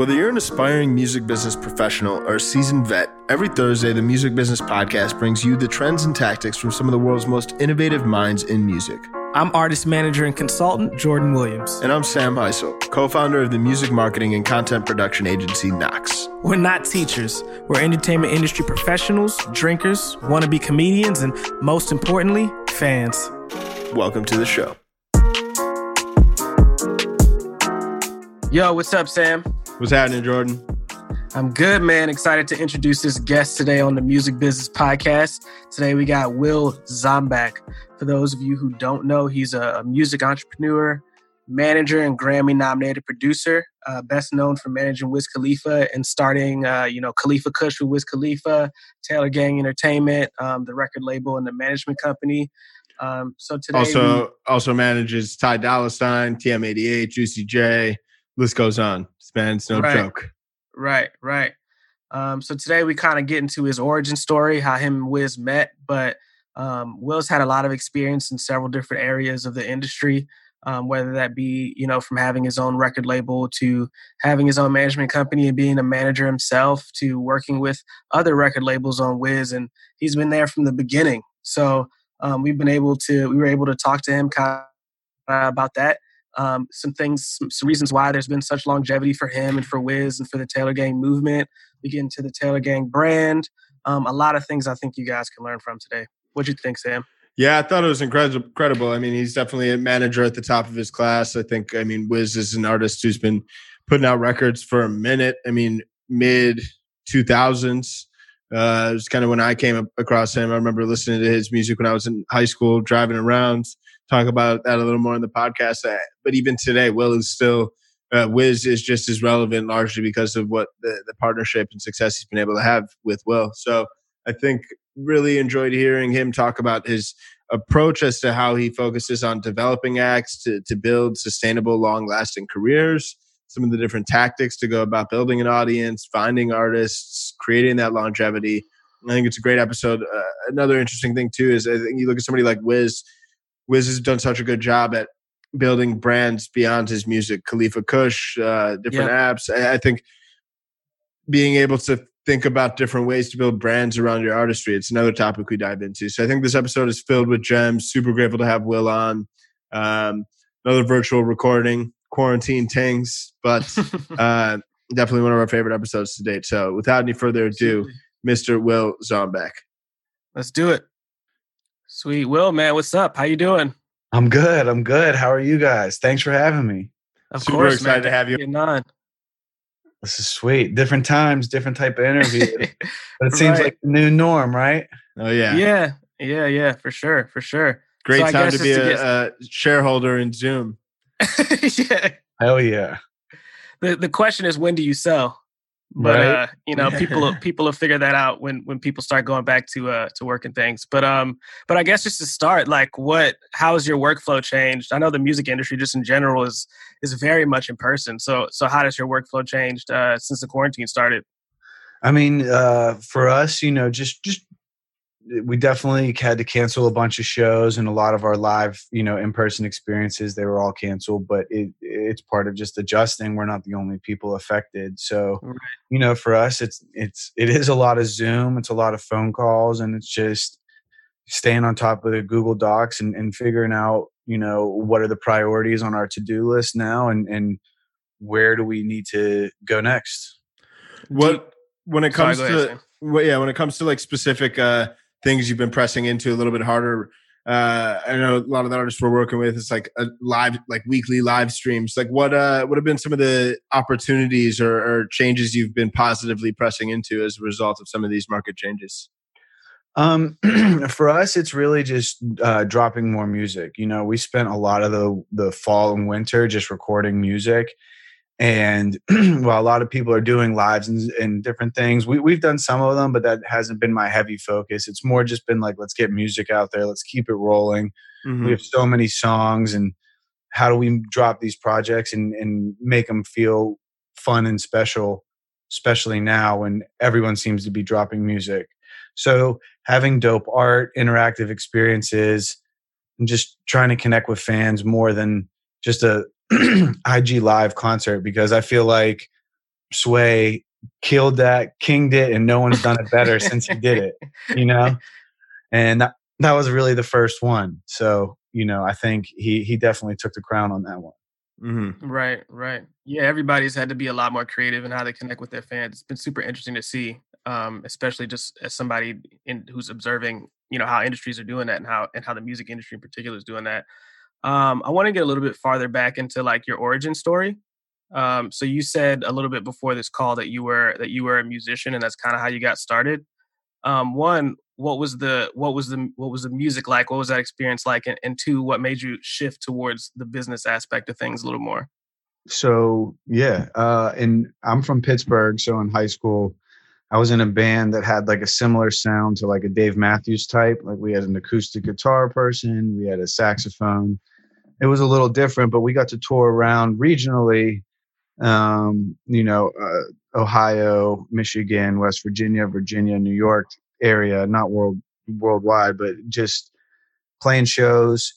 Whether you're an aspiring music business professional or a seasoned vet, every Thursday the Music Business Podcast brings you the trends and tactics from some of the world's most innovative minds in music. I'm artist manager and consultant Jordan Williams. And I'm Sam Heisel, co founder of the music marketing and content production agency Knox. We're not teachers, we're entertainment industry professionals, drinkers, wannabe comedians, and most importantly, fans. Welcome to the show. Yo, what's up, Sam? What's happening, Jordan? I'm good, man. Excited to introduce this guest today on the Music Business Podcast. Today we got Will Dzombak. For those of you who don't know, he's a music entrepreneur, manager, and Grammy nominated producer. Uh, best known for managing Wiz Khalifa and starting, uh, you know, Khalifa Kush with Wiz Khalifa, Taylor Gang Entertainment, um, the record label and the management company. Um, so today, also we, also manages Ty Dolla Sign, TM88, Juicy J. List goes on man. It's no right. joke. Right, right. Um, so today we kind of get into his origin story, how him and Wiz met. But um, Will's had a lot of experience in several different areas of the industry, um, whether that be you know from having his own record label to having his own management company and being a manager himself to working with other record labels on Wiz, and he's been there from the beginning. So um, we've been able to we were able to talk to him kind of about that um, some things, some, reasons why there's been such longevity for him and for Wiz and for the Taylor Gang movement. We get into the Taylor Gang brand. Um, a lot of things I think you guys can learn from today. What do you think, Sam? Yeah, I thought it was incredible. I mean, he's definitely a manager at the top of his class. I think, I mean, Wiz is an artist who's been putting out records for a minute. I mean, mid 2000s. Uh, it was kind of when I came across him. I remember listening to his music when I was in high school, driving around talk about that a little more in the podcast. Uh, but even today, Will is still uh, Wiz is just as relevant, largely because of what the, the partnership and success he's been able to have with Will. So I think really enjoyed hearing him talk about his approach as to how he focuses on developing acts to, to build sustainable, long lasting careers, some of the different tactics to go about building an audience, finding artists, creating that longevity. I think it's a great episode. Uh, another interesting thing, too, is I think you look at somebody like Wiz Wiz has done such a good job at building brands beyond his music. Khalifa Kush, uh, different yeah. apps. I, I, think being able to think about different ways to build brands around your artistry. It's another topic we dive into. So I think this episode is filled with gems. Super grateful to have Will on. Um, another virtual recording, quarantine things, but uh, definitely one of our favorite episodes to date. So without any further ado, Mr. Will Dzombak. Let's do it. Sweet. Will, man, what's up? How you doing? I'm good. I'm good. How are you guys? Thanks for having me. Of Super course, excited man. to have you. on. This is sweet. Different times, different type of interview. but it seems right. like the new norm, right? Oh yeah. Yeah. Yeah, yeah, for sure. For sure. Great so time to be a, to get... a, shareholder in Zoom. yeah. Hell yeah. The the question is when do you sell? But right. uh, you know people people will figure that out when when people start going back to uh to work and things. But um but i guess just to start like what how has your workflow changed? I know the music industry just in general is is very much in person. So so how has your workflow changed uh since the quarantine started? I mean uh for us you know just just we definitely had to cancel a bunch of shows and a lot of our live you know in-person experiences they were all canceled but it it's part of just adjusting. We're not the only people affected. So right. you know for us it's it's it is a lot of zoom it's a lot of phone calls and it's just staying on top of the google docs and, and figuring out you know what are the priorities on our to-do list now and and where do we need to go next? What when it comes Sorry, to well, yeah when it comes to like specific uh things you've been pressing into a little bit harder. Uh, I know a lot of the artists we're working with. It's like a live, like weekly live streams. Like, what uh, what have been some of the opportunities or, or changes you've been positively pressing into as a result of some of these market changes? Um, for us, it's really just uh, dropping more music. You know, we spent a lot of the the fall and winter just recording music, and while a lot of people are doing lives and, and, different things, we, we've done some of them, but that hasn't been my heavy focus. It's more just been like, let's get music out there, let's keep it rolling. Mm-hmm. We have so many songs, and how do we drop these projects and, and make them feel fun and special, especially now when everyone seems to be dropping music. So, having dope art, interactive experiences, and just trying to connect with fans more than just a IG live concert because I feel like Sway killed that, kinged it, and no one's done it better since he did it. You know, and that that was really the first one. So you know, I think he he definitely took the crown on that one. Mm-hmm. Right, right. Yeah, everybody's had to be a lot more creative in how they connect with their fans. It's been super interesting to see, um, especially just as somebody in, who's observing, you know, how industries are doing that and how and how the music industry in particular is doing that. Um, I want to get a little bit farther back into like your origin story. Um, so you said a little bit before this call that you were that you were a musician and that's kind of how you got started. Um, one, what was the what was the what was the music like? What was that experience like? And, and two, what made you shift towards the business aspect of things a little more? So yeah, uh, and I'm from Pittsburgh. So in high school, I was in a band that had like a similar sound to like a Dave Matthews type. Like we had an acoustic guitar person, we had a saxophone. It was a little different, but we got to tour around regionally um, you know, uh, Ohio, Michigan, West Virginia, Virginia, New York area, not world worldwide, but just playing shows.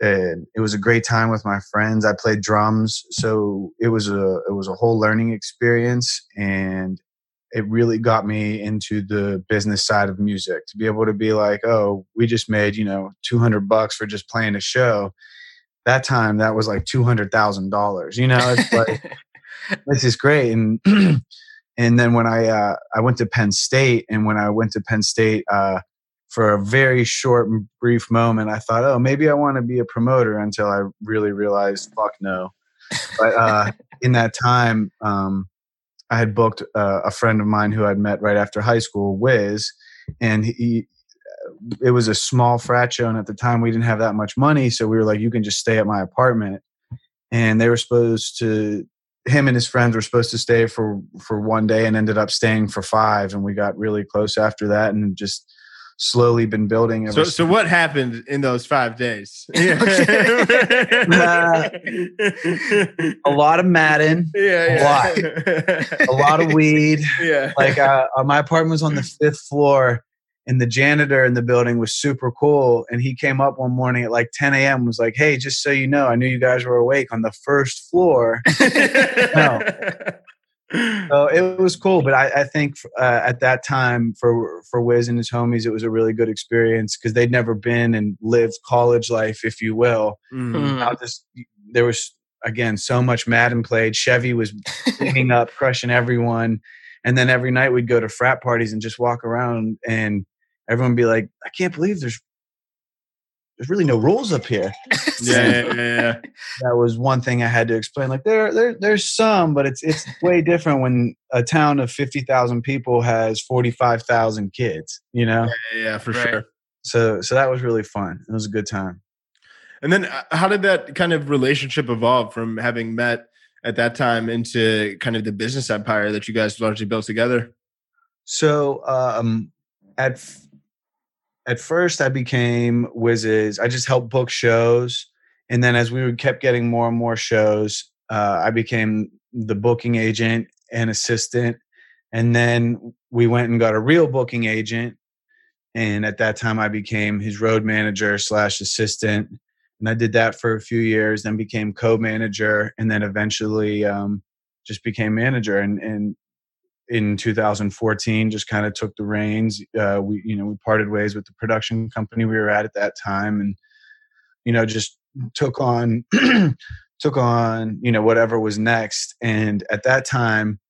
And it was a great time with my friends. I played drums, so it was a it was a whole learning experience, and it really got me into the business side of music. To be able to be like, oh, we just made you know two hundred bucks for just playing a show, that time that was like two hundred thousand dollars. You know, it's like this is great. And and then when I uh, I went to Penn State, and when I went to Penn State uh, for a very short, brief moment, I thought, oh, maybe I want to be a promoter. Until I really realized, fuck no. But uh, in that time, um, I had booked uh, a friend of mine who I'd met right after high school, Wiz, and he it was a small frat show, and at the time we didn't have that much money, so we were like, "You can just stay at my apartment." And they were supposed to, him and his friends were supposed to stay for for one day, and ended up staying for five. And we got really close after that, and just slowly been building. so, so what happened in those five days? uh, a lot of Madden. Yeah, yeah. a lot, a lot of weed. Yeah, like uh, my apartment was on the fifth floor, and the janitor in the building was super cool and he came up one morning at like 10 a.m was like hey just so you know i knew you guys were awake on the first floor no. So it was cool but i, I think uh, at that time for for wiz and his homies it was a really good experience because they'd never been and lived college life if you will. Mm-hmm. just there was again so much madden played. Chevy was beating up crushing everyone and then every night we'd go to frat parties and just walk around and everyone be like, I can't believe there's there's really no rules up here. yeah, yeah, yeah, That was one thing I had to explain. Like there, there, there's some, but it's it's way different when a town of fifty thousand people has forty five thousand kids. You know? Yeah, yeah for right. sure. So, so that was really fun. It was a good time. And then, uh, how did that kind of relationship evolve from having met at that time into kind of the business empire that you guys largely built together? So, um, at at first I became Wiz's. I just helped book shows, and then as we kept getting more and more shows, uh, I became the booking agent and assistant. And then we went and got a real booking agent, and at that time I became his road manager slash assistant. And I did that for a few years, then became co-manager, and then eventually um, just became manager. And and in 2014 just kind of took the reins. Uh, we you know we parted ways with the production company we were at at that time and you know just took on took on you know whatever was next. And at that time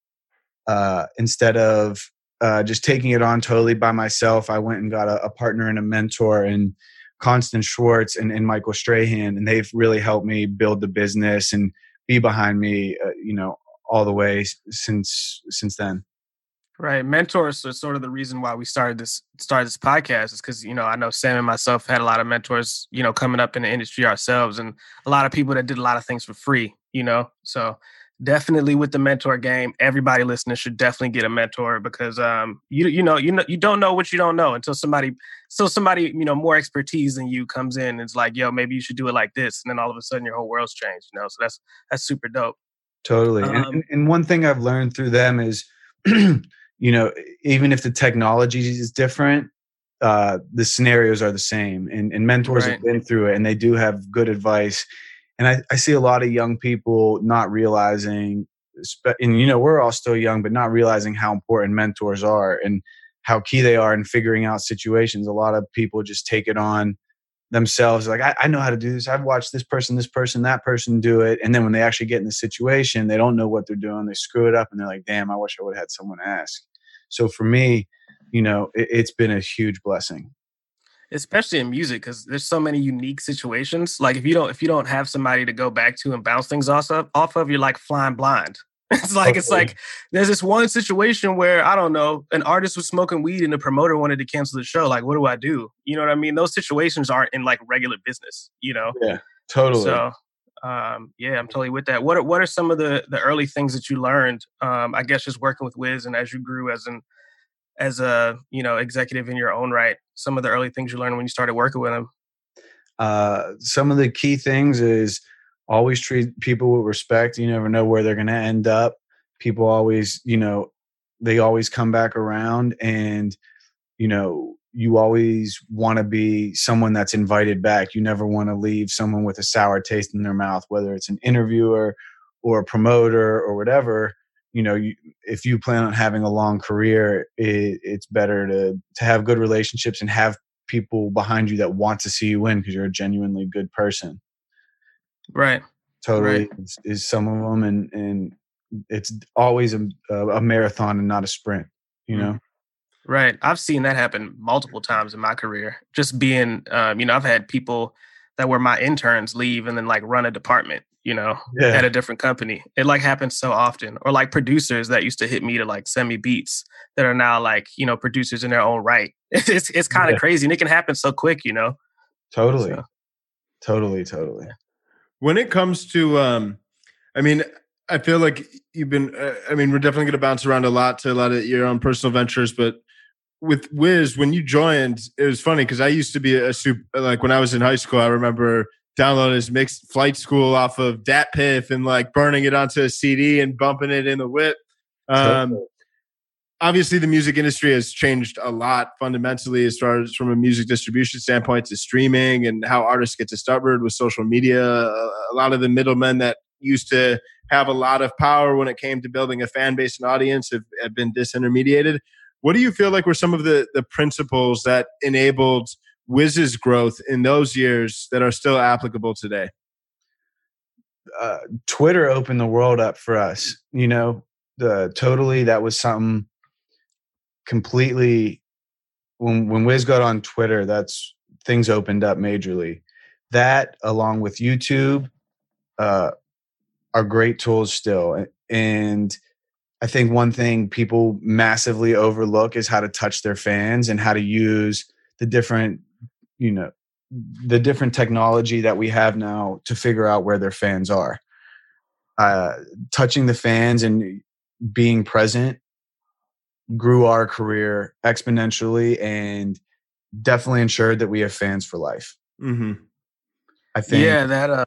uh, instead of uh, just taking it on totally by myself i went and got a, a partner and a mentor and Constance Schwartz and, and Michael Strahan, and they've really helped me build the business and be behind me, uh, you know, all the way since since then. Right, mentors are sort of the reason why we started this started this podcast is because you know I know Sam and myself had a lot of mentors you know coming up in the industry ourselves and a lot of people that did a lot of things for free you know? So definitely with the mentor game everybody listening should definitely get a mentor because um you you know you know you don't know what you don't know until somebody so somebody you know more expertise than you comes in and it's like yo maybe you should do it like this and then all of a sudden your whole world's changed you know? So that's that's super dope Totally. Um, and, and one thing I've learned through them is, you know, even if the technology is different, uh, the scenarios are the same. And, and mentors right. have been through it and they do have good advice. And I, I see a lot of young people not realizing and you know we're all still young but not realizing how important mentors are and how key they are in figuring out situations a lot of people just take it on themselves like I, I, know how to do this. I've watched this person this person that person do it. And then when they actually get in the situation they don't know what they're doing. They screw it up and they're like damn i wish i would have had someone ask. So for me you know it, it's been a huge blessing. Especially in music because there's so many unique situations. Like if you don't if you don't have somebody to go back to and bounce things off of off of you're like flying blind it's like okay. it's like there's this one situation where I don't know an artist was smoking weed and the promoter wanted to cancel the show. Like, what do I do? You know what I mean? Those situations aren't in like regular business. You know? Yeah, totally. So, um, yeah, I'm totally with that. What are, what are some of the the early things that you learned? Um, I guess just working with Wiz and as you grew as an as a you know executive in your own right. Some of the early things you learned when you started working with him. Uh, some of the key things is always treat people with respect. You never know where they're going to end up. People always, you know, they always come back around and, you know, you always want to be someone that's invited back. You never want to leave someone with a sour taste in their mouth, whether it's an interviewer or a promoter or whatever. You know, you, if you plan on having a long career, it, it's better to to have good relationships and have people behind you that want to see you win because you're a genuinely good person. Right. Totally right. Is, is, some of them, and and it's always a, a marathon and not a sprint. You know. Right. I've seen that happen multiple times in my career. Just being, um, you know, I've had people that were my interns leave and then like run a department, you know, yeah. at a different company. It like happens so often. Or like producers that used to hit me to like send me beats that are now like, you know, producers in their own right. It's it's kind of yeah. crazy and it can happen so quick, you know. Totally. So. Totally, totally when it comes to um i mean i feel like you've been uh, i mean we're definitely going to bounce around a lot to a lot of your own personal ventures but with wiz when you joined it was funny because i used to be a super like when i was in high school i remember downloading his mixed flight school off of DatPiff and like burning it onto a cd and bumping it in the whip. Um obviously the music industry has changed a lot fundamentally as far as from a music distribution standpoint to streaming and how artists get discovered with social media. A lot of the middlemen that used to have a lot of power when it came to building a fan base and audience have, have been disintermediated. What do you feel like were some of the the principles that enabled Wiz's growth in those years that are still applicable today? Uh, twitter opened the world up for us you know? The totally that was something completely when when Wiz got on Twitter, that's things opened up majorly. That along with YouTube uh, are great tools still, and I think one thing people massively overlook is how to touch their fans and how to use the different, you know, the different technology that we have now to figure out where their fans are. Uh, touching the fans and being present grew our career exponentially and definitely ensured that we have fans for life. Mm-hmm. I think. Yeah, that uh,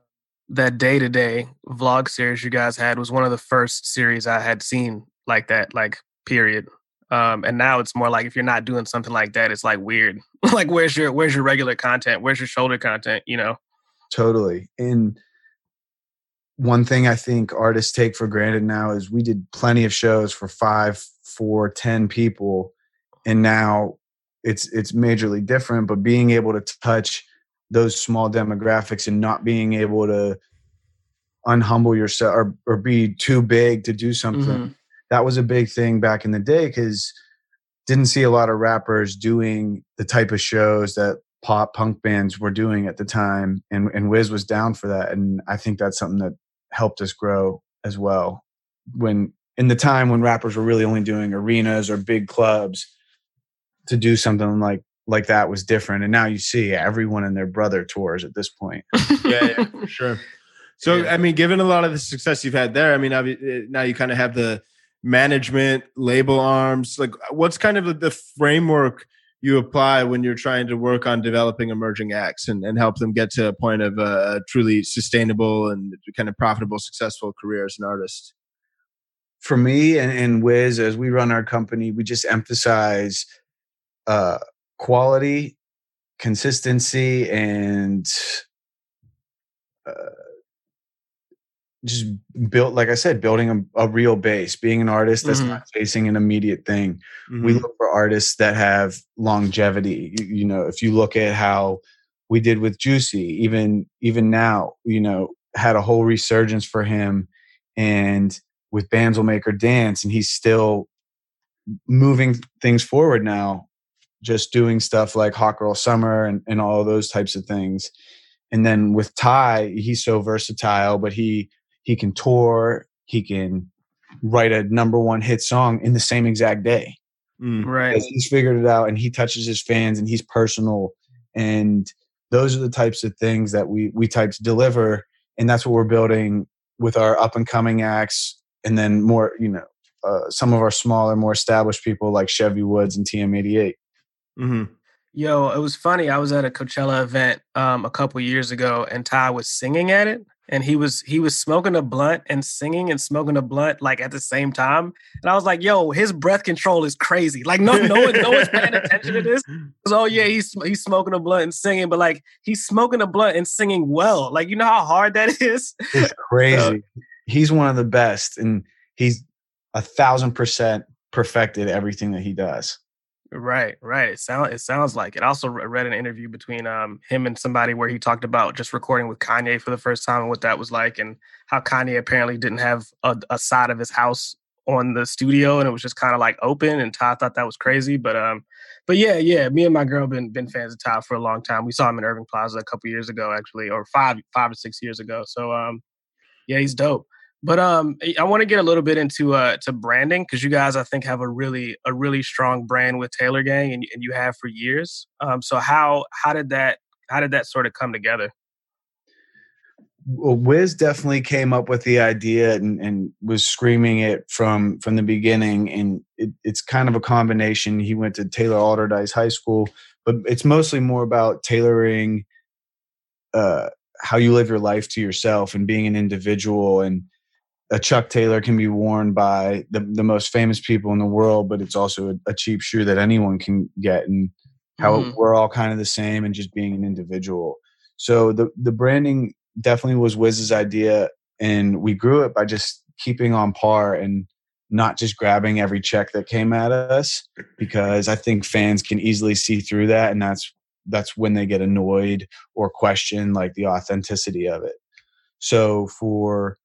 that day to day vlog series you guys had was one of the first series I had seen like that. Like period. Um, and now it's more like if you're not doing something like that, it's like weird. like where's your where's your regular content? Where's your shoulder content? You know. Totally. And one thing I think artists take for granted now is we did plenty of shows for five, four, ten people, and now it's it's majorly different. But being able to touch those small demographics and not being able to unhumble yourself or, or be too big to do something mm-hmm. that was a big thing back in the day because didn't see a lot of rappers doing the type of shows that pop punk bands were doing at the time and and Wiz was down for that and I think that's something that helped us grow as well. When in the time when rappers were really only doing arenas or big clubs, to do something like like that was different. And now you see everyone and their brother tours at this point. yeah, yeah, for sure. So, yeah. I mean, given a lot of the success you've had there, I mean, eh, now you kind of have the management, label arms. Like, what's kind of the framework you apply when you're trying to work on developing emerging acts and, and help them get to a point of a, truly sustainable and kind of profitable, successful career as an artist? For me and, and Wiz, as we run our company, we just emphasize uh, quality, consistency, and uh, just built, like I said, building a, a real base, being an artist that's mm-hmm. not chasing an immediate thing. Mm-hmm. We look for artists that have longevity. You, you know, if you look at how we did with Juicy, even even now, you know, had a whole resurgence for him, and with Bands Will Make Her Dance, and he's still moving things forward now, just doing stuff like Hot Girl Summer and, and all those types of things. And then with Ty, he's so versatile, but he he can tour, he can write a number one hit song in the same exact day. Mm, right. He's figured it out and he touches his fans and he's personal. And those are the types of things that we we type to deliver. And that's what we're building with our up and coming acts and then more, you know, uh, some of our smaller, more established people like Chevy Woods and TM88. Mm-hmm. Yo, it was funny. I was at a Coachella event um, a couple years ago, and Ty was singing at it, and he was he was smoking a blunt and singing and smoking a blunt like at the same time. And I was like, "Yo, his breath control is crazy. Like, no, no one, no one's paying attention to this. Oh yeah, he's he's smoking a blunt and singing, but like he's smoking a blunt and singing well. Like, you know how hard that is. It's crazy. So, he's one of the best, and he's a thousand percent perfected everything that he does. Right, right. It sounds it sounds like it. I also read an interview between um him and somebody where he talked about just recording with Kanye for the first time and what that was like, and how Kanye apparently didn't have a, a side of his house on the studio, and it was just kind of like open. And Ty thought that was crazy, but um, but yeah, yeah. Me and my girl been been fans of Ty for a long time. We saw him in Irving Plaza a couple years ago, actually, or five five or six years ago. So um, yeah, he's dope. But um, I want to get a little bit into uh to branding because you guys I think have a really a really strong brand with Taylor Gang and, and you have for years. Um, so how how did that how did that sort of come together? Well, Wiz definitely came up with the idea and, and was screaming it from from the beginning, and it, it's kind of a combination. He went to Taylor Allderdice High School, but it's mostly more about tailoring uh, how you live your life to yourself and being an individual and a Chuck Taylor can be worn by the, the most famous people in the world, but it's also a, a cheap shoe that anyone can get, and how mm-hmm. we're all kind of the same and just being an individual. So the the branding definitely was Wiz's idea, and we grew it by just keeping on par and not just grabbing every check that came at us, because I think fans can easily see through that, and that's that's when they get annoyed or question like the authenticity of it. So for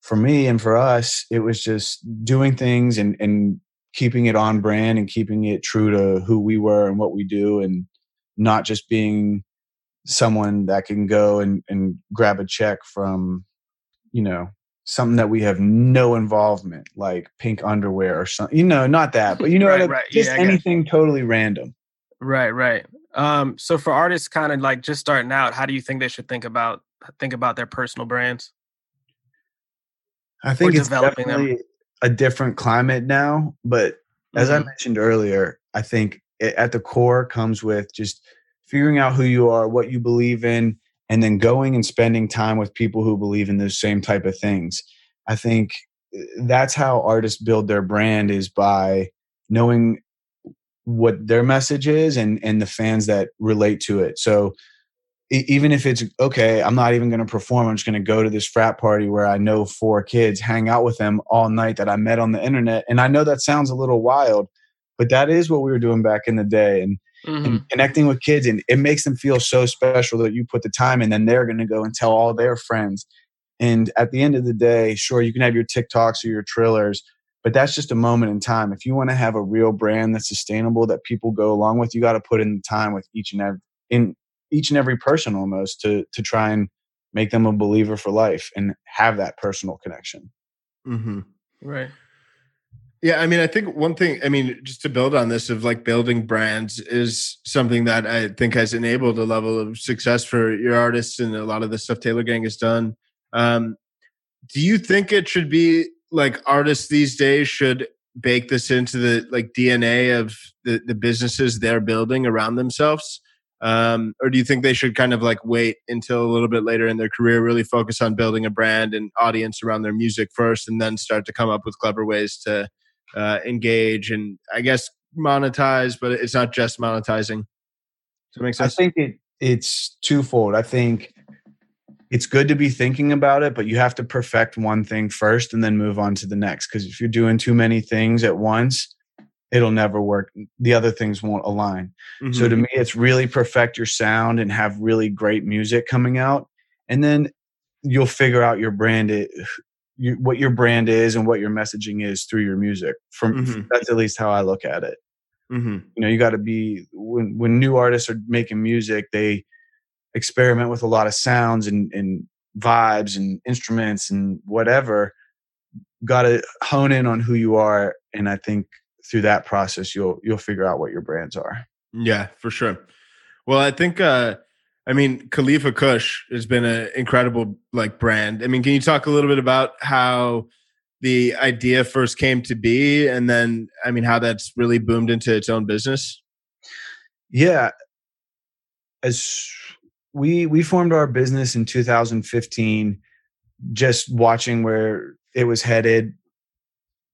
for me and for us, it was just doing things and, and keeping it on brand and keeping it true to who we were and what we do and not just being someone that can go and, and grab a check from, you know, something that we have no involvement, like pink underwear or something. You know, not that, but you know, right, right. just yeah, anything totally random. Right, right. Um, so for artists kind of like just starting out, how do you think they should think about think about their personal brands? I think it's definitely them. a different climate now. But as mm-hmm. I mentioned earlier, I think it, at the core comes with just figuring out who you are, what you believe in, and then going and spending time with people who believe in those same type of things. I think eh, that's how artists build their brand is by knowing what their message is and and the fans that relate to it. So even if it's okay, I'm not even going to perform. I'm just going to go to this frat party where I know four kids, hang out with them all night that I met on the internet. And I know that sounds a little wild, but that is what we were doing back in the day. And, mm-hmm. and connecting with kids, and it makes them feel so special that you put the time in, and then they're going to go and tell all their friends. And at the end of the day, sure, you can have your TikToks or your trillers, but that's just a moment in time. If you want to have a real brand that's sustainable that people go along with, you got to put in the time with each and every in each and every person almost to to try and make them a believer for life and have that personal connection. Mm-hmm. Right. Yeah, I mean, I think one thing, I mean, just to build on this of like building brands is something that I think has enabled a level of success for your artists and a lot of the stuff Taylor Gang has done. Um, do you think it should be like artists these days should bake this into the like DNA of the, the businesses they're building around themselves? Um, or do you think they should kind of like wait until a little bit later in their career, really focus on building a brand and audience around their music first, and then start to come up with clever ways to uh, engage and I guess monetize? But it's not just monetizing. Does that make sense? I think it it's twofold. I think it's good to be thinking about it, but you have to perfect one thing first and then move on to the next. Because if you're doing too many things at once, it'll never work. The other things won't align. Mm-hmm. So to mm-hmm. me, it's really perfect your sound and have really great music coming out. And then you'll figure out your brand, it, you, what your brand is and what your messaging is through your music. From mm-hmm. that's at least how I look at it. Mm-hmm. You know, you got to be when when new artists are making music, they experiment with a lot of sounds and, and vibes and instruments and whatever got to hone in on who you are and i think through that process you'll you'll figure out what your brands are. Yeah for sure. Well i think uh i mean khalifa kush has been an incredible like brand. I mean can you talk a little bit about how the idea first came to be and then i mean how that's really boomed into its own business? Yeah. As we we formed our business in 2015 just watching where it was headed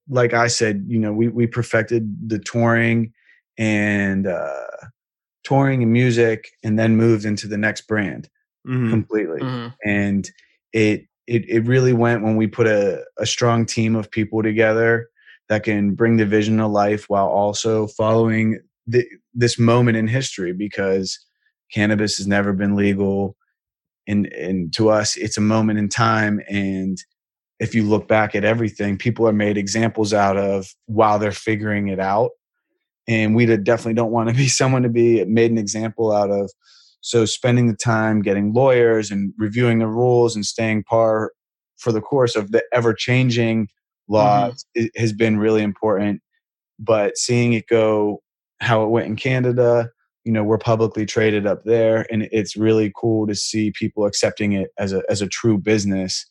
like i said you know we we perfected the touring and uh touring and music and then moved into the next brand mm-hmm. completely mm-hmm. and it, it it really went when we put a, a strong team of people together that can bring the vision to life while also following the, this moment in history because cannabis has never been legal and and to us it's a moment in time and if you look back at everything people are made examples out of while they're figuring it out. And we definitely don't want to be someone to be made an example out of. So spending the time getting lawyers and reviewing the rules and staying par for the course of the ever changing laws mm-hmm. has been really important. But seeing it go how it went in canada you know we're publicly traded up there and it's really cool to see people accepting it as a as a true business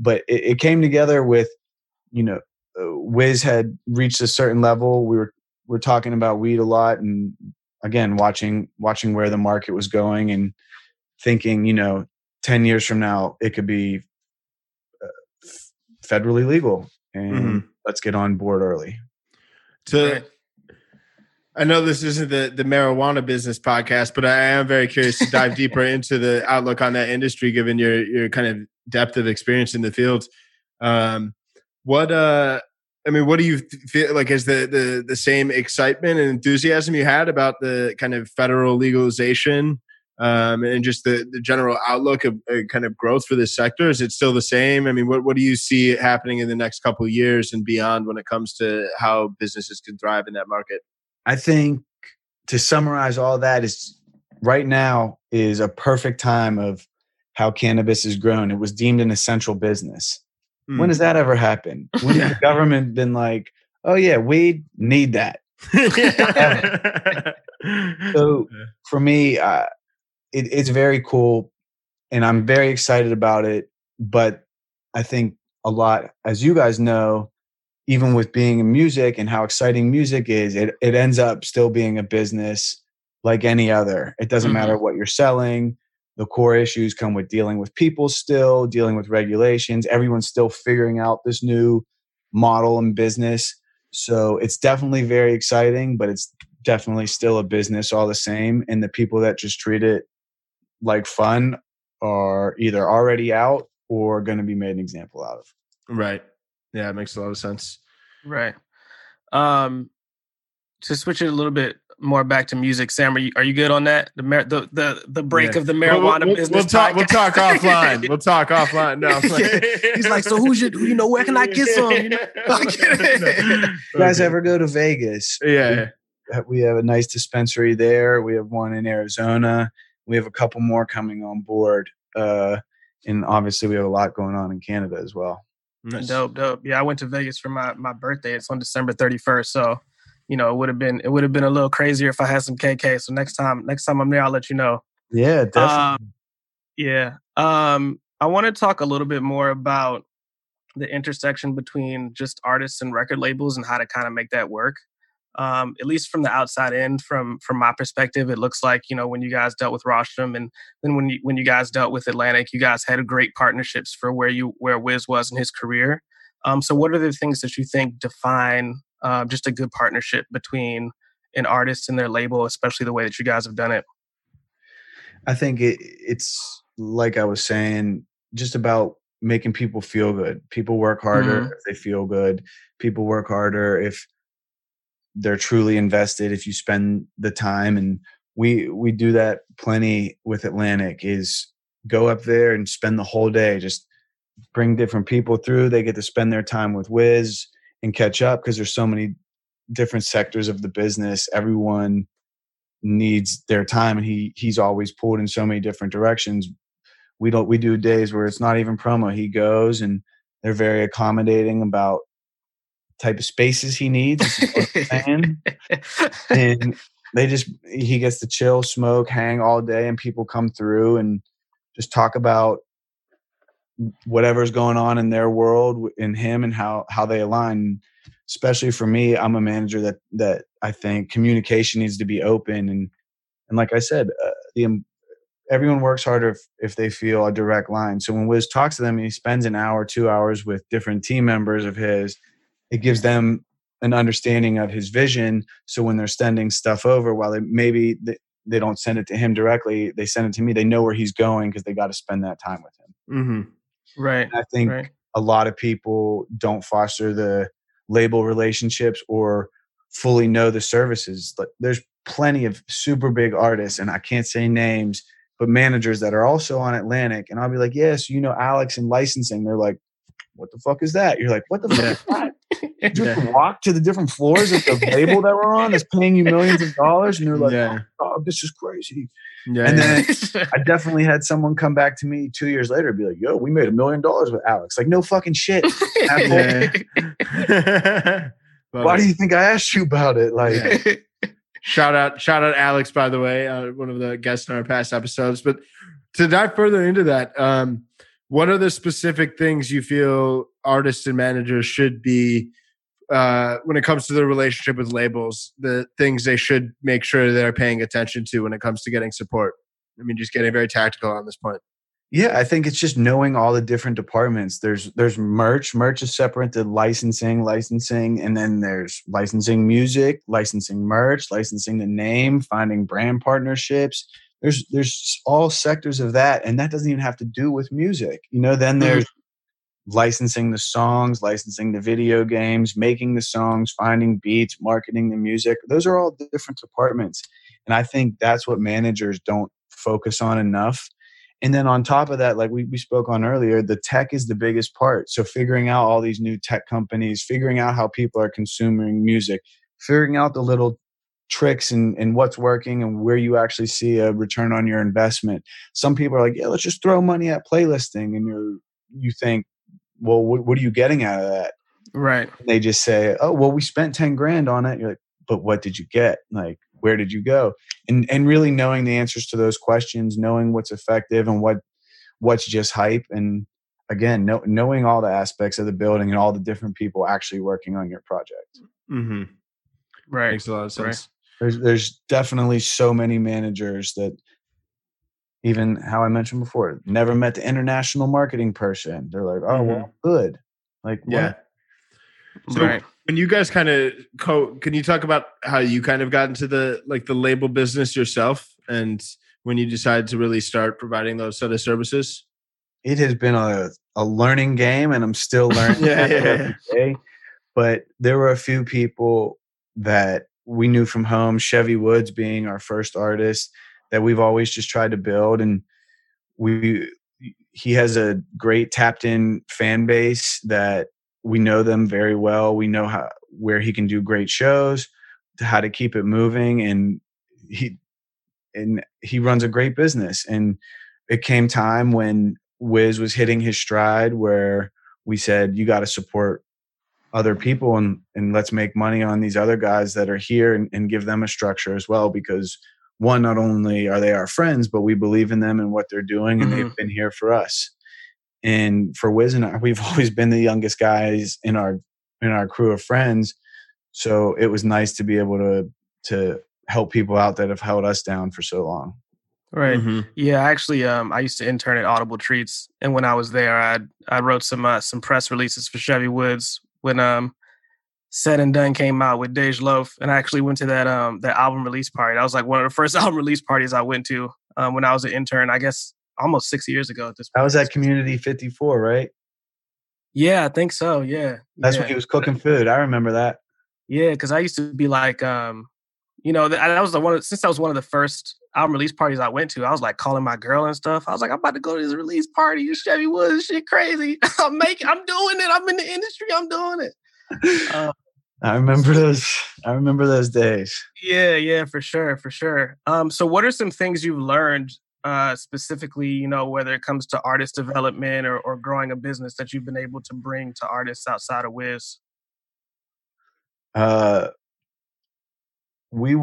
but it, it came together with you know uh, wiz had reached a certain level. We were we're talking about weed a lot and again watching watching where the market was going and thinking you know 10 years from now it could be uh, federally legal and mm-hmm. let's get on board early. To I know this isn't the, the marijuana business podcast, but I am very curious to dive deeper into the outlook on that industry, given your your kind of depth of experience in the field. Um, what uh, I mean, what do you feel like is the, the the same excitement and enthusiasm you had about the kind of federal legalization um, and just the, the general outlook of uh, kind of growth for this sector? Is it still the same? I mean, what what do you see happening in the next couple of years and beyond when it comes to how businesses can thrive in that market? I think to summarize all that is right now is a perfect time of how cannabis has grown. It was deemed an essential business. Mm. When has that ever happened? When has the government been like, oh yeah, we need that? so for me, uh, it, it's very cool and I'm very excited about it. But I think a lot, as you guys know, even with being in music and how exciting music is, it, it ends up still being a business like any other. It doesn't mm-hmm. matter what you're selling. The core issues come with dealing with people still, dealing with regulations. Everyone's still figuring out this new model and business. So it's definitely very exciting, but it's definitely still a business all the same. And the people that just treat it like fun are either already out or going to be made an example out of. Right. Yeah, it makes a lot of sense. Right. Um, to switch it a little bit more back to music, Sam, are you, are you good on that? The mar- the, the the break yeah. of the marijuana we'll, business. We'll talk. We'll talk offline. We'll talk offline. No, he's like, so who's your? You know, where can I get some? You, know? you guys ever go to Vegas? Yeah. We, we have a nice dispensary there. We have one in Arizona. We have a couple more coming on board. Uh, and obviously, we have a lot going on in Canada as well. Nice. Dope, dope. Yeah, I went to Vegas for my my birthday. It's on December 31st. So, you know, it would have been it would have been a little crazier if I had some KK. So next time next time I'm there, I'll let you know. Yeah, definitely. Um, yeah. Um, I want to talk a little bit more about the intersection between just artists and record labels and how to kind of make that work um, at least from the outside in, from from my perspective, it looks like you know when you guys dealt with Rostrum, and then when you when you guys dealt with Atlantic, you guys had great partnerships for where you where Wiz was in his career. Um, so, what are the things that you think define uh, just a good partnership between an artist and their label, especially the way that you guys have done it? I think it, it's like I was saying, just about making people feel good. People work harder Mhm. if they feel good. People work harder if they're truly invested. If you spend the time, and we we do that plenty with Atlantic. Is go up there and spend the whole day. Just bring different people through. They get to spend their time with Wiz and catch up because there's so many different sectors of the business. Everyone needs their time, and he he's always pulled in so many different directions. We don't we do days where it's not even promo. He goes and they're very accommodating about type of spaces he needs. and they just he gets to chill, smoke, hang all day, and people come through and just talk about whatever's going on in their world in him and how how they align especially for me i'm a manager that that i think communication needs to be open and and like i said uh, the everyone works harder if, if they feel a direct line so when wiz talks to them he spends an hour two hours with different team members of his it gives them an understanding of his vision so when they're sending stuff over while they maybe they, they don't send it to him directly they send it to me they know where he's going because they got to spend that time with him Mm-hmm. right. and I think Right. a lot of people don't foster the label relationships or fully know the services. Like there's plenty of super big artists, and I can't say names, but managers that are also on Atlantic. And I'll be like, yes, you know Alex in licensing. They're like, what the fuck is that? You're like, what the fuck is that? You have to walk to the different floors of the label that we're on that's paying you millions of dollars, and they're like, yeah. oh, this is crazy. Yeah. And yeah. then I definitely had someone come back to me two years later and be like, yo, we made a million dollars with Alex. Like, no fucking shit. Yeah. Why do you think I asked you about it? Like, Yeah. shout out shout out alex by the way uh, one of the guests in our past episodes but to dive further into that um, what are the specific things you feel artists and managers should be uh, when it comes to their relationship with labels the things they should make sure they're paying attention to when it comes to getting support i mean just getting very tactical on this point yeah, I think it's just knowing all the different departments. There's there's merch. Merch is separate to licensing, licensing, and then there's licensing music, licensing merch, licensing the name, finding brand partnerships. There's there's all sectors of that, and that doesn't even have to do with music. You know, then there's licensing the songs, licensing the video games, making the songs, finding beats, marketing the music. Those are all different departments. And I think that's what managers don't focus on enough. And then on top of that, like we, we spoke on earlier, the tech is the biggest part. So figuring out all these new tech companies, figuring out how people are consuming music, figuring out the little tricks and, and what's working and where you actually see a return on your investment. Some people are like, yeah, let's just throw money at playlisting. And you're, you think, well, what, what are you getting out of that? right. And they just say, oh, well, we spent 10 grand on it. You're like, but what did you get? Like, where did you go? And, and really knowing the answers to those questions, knowing what's effective and what, what's just hype. And again, know, knowing all the aspects of the building and all the different people actually working on your project. mm-hmm. Right. makes a lot of Right. sense There's, there's definitely so many managers that even how I mentioned before, never met the international marketing person. They're like, oh, well, mm-hmm. good. Like, what? yeah So- right. when you guys kind of co can you talk about how you kind of got into the like the label business yourself and when you decided to really start providing those set of services it has been a, a learning game and I'm still learning Yeah, yeah, every day. But there were a few people that we knew from home, Chevy Woods being our first artist that we've always just tried to build and we he has a great tapped in fan base that we know them very well. We know how where he can do great shows, how to keep it moving and he and he runs a great business and it came time when Wiz was hitting his stride where we said you got to support other people and and let's make money on these other guys that are here and, and give them a structure as well because one not only are they our friends but we believe in them and what they're doing and they've been here for us and for Wiz and I, we've always been the youngest guys in our in our crew of friends so it was nice to be able to to help people out that have held us down for so long Right. Mhm. Yeah, actually, um, I used to intern at Audible Treats, and when I was there, I I wrote some uh, some press releases for Chevy Woods when um, Said and Done came out with Dej Loaf, and I actually went to that um that album release party. That was like one of the first album release parties I went to um, when I was an intern. I guess almost six years ago at this point. That was at Community 54, right? Yeah, I think so. Yeah. That's yeah. when he was cooking food. I remember that. Yeah, because I used to be like, um, you know, that was the one since that was one of the first album release parties I went to. I was like calling my girl and stuff. I was like, I'm about to go to this release party in Chevy Woods. Shit, crazy. I'm making. I'm doing it. I'm in the industry. I'm doing it. Uh, I remember those. I remember those days. Yeah, yeah, for sure, for sure. Um, so what are some things you've learned uh, specifically, you know, whether it comes to artist development or, or growing a business that you've been able to bring to artists outside of Wiz? Uh, we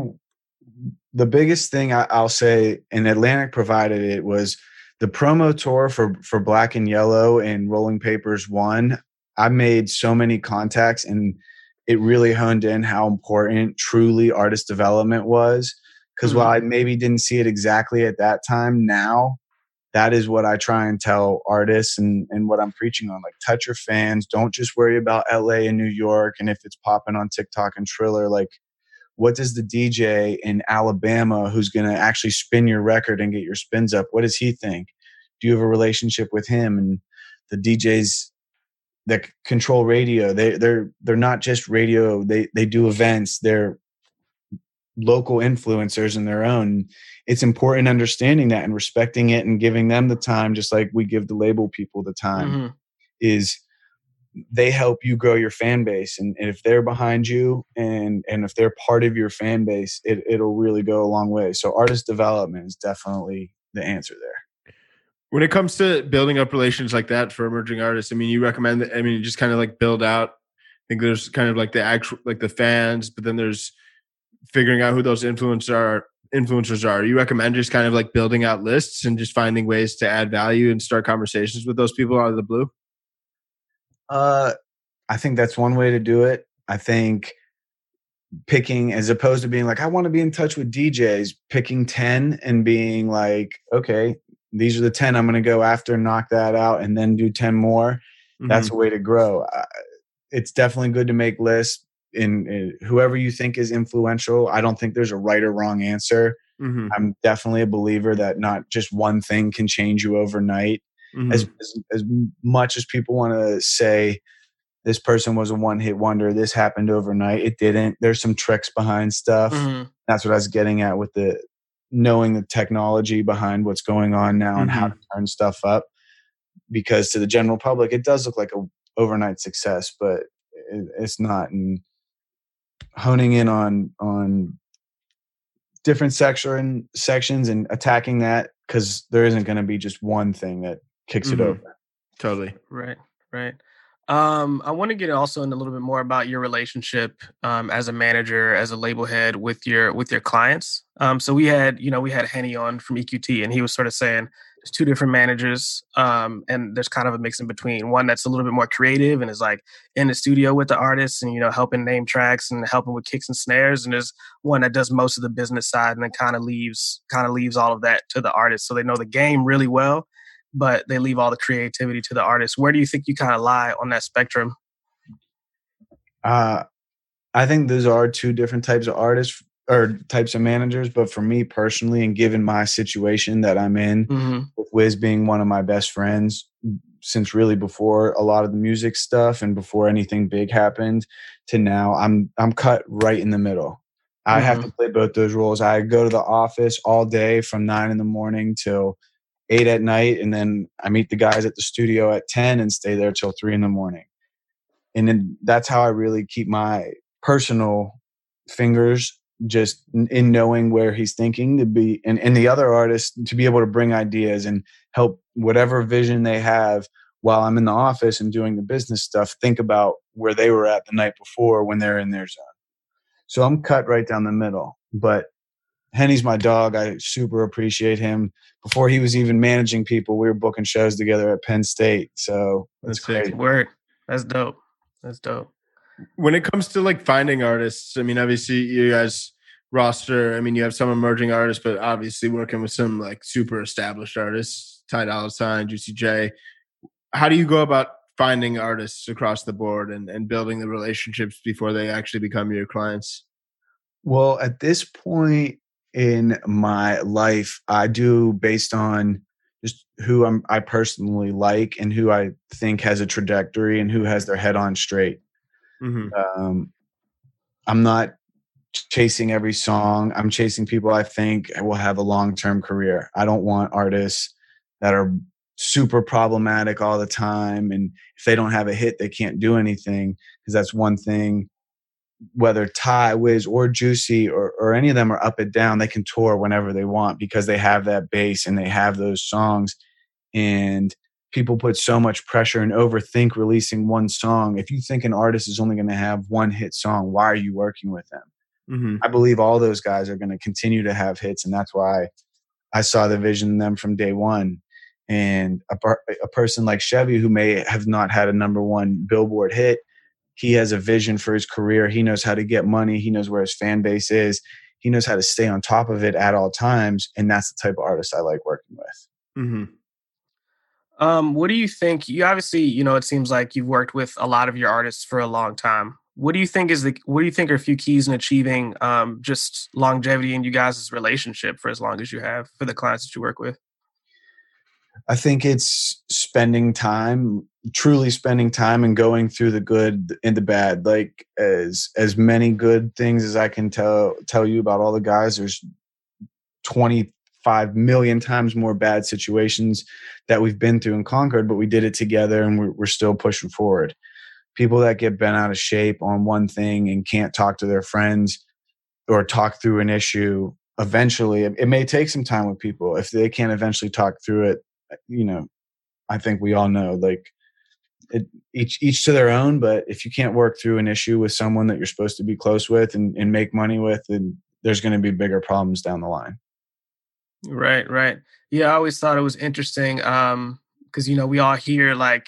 the biggest thing I, will say, and Atlantic provided it was the promo tour for for Black and Yellow and Rolling Papers One. I made so many contacts, and it really honed in how important truly artist development was. Because mm-hmm. while I maybe didn't see it exactly at that time, now that is what I try and tell artists and, and what I'm preaching on. Like, touch your fans. Don't just worry about LA and New York and if it's popping on TikTok and Triller. Like, what does the DJ in Alabama who's going to actually spin your record and get your spins up, what does he think? Do you have a relationship with him? And the DJs that control radio, they they're they're not just radio. They they do events. They're local influencers in their own. It's important understanding that and respecting it and giving them the time, just like we give the label people the time. Mm-hmm. Is they help you grow your fan base and, and, if they're behind you and and if they're part of your fan base it, it'll really go a long way so artist development is definitely the answer there when it comes to building up relations like that for emerging artists i mean you recommend that i mean just kind of like build out i think there's kind of like the actual like the fans but then there's figuring out who those influencers are influencers are you recommend just kind of like building out lists and just finding ways to add value and start conversations with those people out of the blue uh, I think that's one way to do it. I think picking as opposed to being like, I want to be in touch with DJs, picking 10 and being like, okay, these are the 10 I'm going to go after, knock that out, and then do 10 more. Mm-hmm. That's a way to grow. Uh, it's definitely good to make lists in, in, whoever you think is influential. I don't think there's a right or wrong answer. Mm-hmm. I'm definitely a believer that not just one thing can change you overnight. Mm-hmm. As, as, as much as people want to say this person was a one hit wonder, this happened overnight, it didn't. There's some tricks behind stuff. Mm-hmm. That's what I was getting at with the knowing the technology behind what's going on now mm-hmm. and how mm-hmm. to turn stuff up. Because to the general public, it does look like a overnight success, but it, it's not. And honing in on on different section sections and attacking that because there isn't going to be just one thing that kicks mm-hmm. it over. Totally. Right. Right. Um, I want to get also in a little bit more about your relationship um, as a manager, as a label head with your with your clients. Um, so we had, you know, we had Henny on from EQT, and he was sort of saying there's two different managers, um, and there's kind of a mix in between. One that's a little bit more creative and is like in the studio with the artists, and you know, helping name tracks and helping with kicks and snares. And there's one that does most of the business side, and then kind of leaves kind of leaves all of that to the artists, so they know the game really well but they leave all the creativity to the artist. Where do you think you kind of lie on that spectrum? Uh, I think those are two different types of artists or types of managers. But for me personally, and given my situation that I'm in, mm-hmm. with Wiz being one of my best friends since really before a lot of the music stuff and before anything big happened to now, I'm I'm cut right in the middle. I mm-hmm. have to play both those roles. I go to the office all day from nine in the morning till eight at night, and then I meet the guys at the studio at ten and stay there till three in the morning. And then that's how I really keep my personal fingers just in knowing where he's thinking to be and, and the other artists to be able to bring ideas and help whatever vision they have while I'm in the office and doing the business stuff, think about where they were at the night before when they're in their zone. So I'm cut right down the middle. But Henny's my dog. I super appreciate him. Before he was even managing people, we were booking shows together at Penn State. So that's, great. Word. That's dope. That's dope. When it comes to like finding artists, I mean, obviously you guys roster. I mean, you have some emerging artists, but obviously working with some like super established artists, Ty Dolla Sign, Juicy J. How do you go about finding artists across the board and, and building the relationships before they actually become your clients? Well, at this point, in my life I do based on just who I'm, I personally like and who I think has a trajectory and who has their head on straight. Mhm. Um, I'm not chasing every song. I'm chasing people I think will have a long term career. I don't want artists that are super problematic all the time. And if they don't have a hit, they can't do anything because that's one thing. Whether Ty, Wiz, or Juicy or, or any of them are up and down, they can tour whenever they want because they have that bass and they have those songs. And people put so much pressure and overthink releasing one song. If you think an artist is only going to have one hit song, why are you working with them? Mhm. I believe all those guys are going to continue to have hits, and that's why I saw the vision in them from day one. And a, per- a person like Chevy, who may have not had a number one Billboard hit, he has a vision for his career. He knows how to get money. He knows where his fan base is. He knows how to stay on top of it at all times, and that's the type of artist I like working with. Mhm. Um, what do you think? You obviously, you know, it seems like you've worked with a lot of your artists for a long time. What do you think is the what do you think are a few keys in achieving um just longevity in you guys' relationship for as long as you have for the clients that you work with? I think it's spending time, truly spending time and going through the good and the bad. Like as as many good things as I can tell tell you about all the guys, there's 25 million times more bad situations that we've been through and conquered, but we did it together and we're, we're still pushing forward. People that get bent out of shape on one thing and can't talk to their friends or talk through an issue eventually it, it may take some time with people if they can't eventually talk through it you know, I think we all know like it, each each to their own. But if you can't work through an issue with someone that you're supposed to be close with and, and make money with, then there's going to be bigger problems down the line. Right, right. Yeah, I always thought it was interesting um because you know, we all hear like